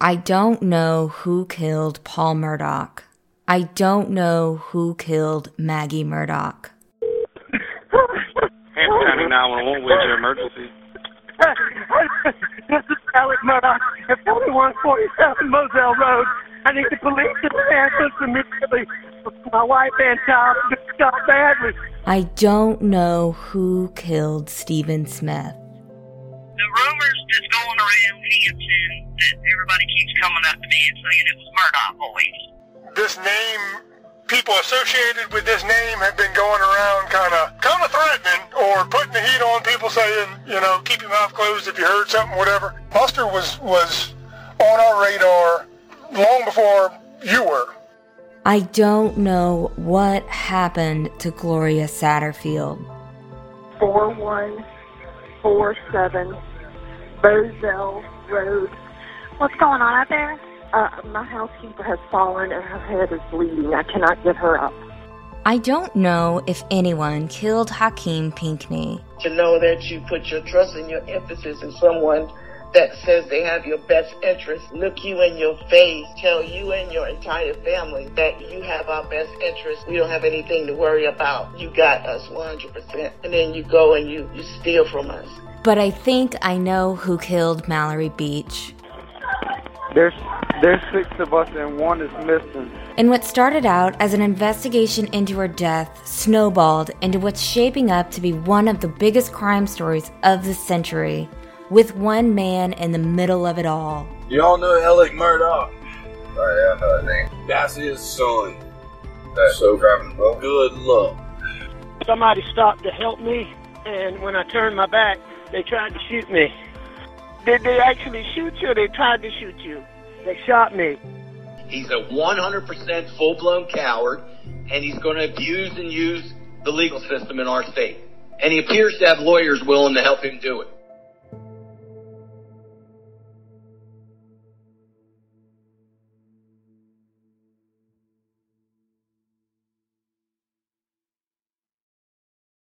I don't know who killed Paul Murdaugh. I don't know who killed Maggie Murdaugh. Hampton County 911, where's your emergency? this is Alex Murdaugh at 4147 Moselle Road. I need the police to answer immediately. My wife and child just shot badly. I don't know who killed Stephen Smith. The rumors that's going around Hampton that everybody keeps coming up to me and saying it was Murdaugh boys. This name, people associated with this name have been going around kind of kind of threatening or putting the heat on people saying, you know, keep your mouth closed if you heard something, whatever. Buster was was on our radar long before you were. I don't know what happened to Gloria Satterfield. 4147 Moselle Road. What's going on out there? Uh, my housekeeper has fallen and her head is bleeding. I cannot get her up. I don't know if anyone killed Hakeem Pinckney. To know that you put your trust and your emphasis in someone that says they have your best interest, look you in your face, tell you and your entire family that you have our best interest. We don't have anything to worry about. You got us 100%. And then you go and you, you steal from us. But I think I know who killed Mallory Beach. There's there's six of us and one is missing. And what started out as an investigation into her death snowballed into what's shaping up to be one of the biggest crime stories of the century, with one man in the middle of it all. Y'all know Alex Murdaugh? Oh yeah, I know his name. That's his son. That's so driving. Good luck. Somebody stopped to help me, and when I turned my back, they tried to shoot me. Did they actually shoot you they tried to shoot you? They shot me. He's a 100% full blown coward, and he's going to abuse and use the legal system in our state. And he appears to have lawyers willing to help him do it.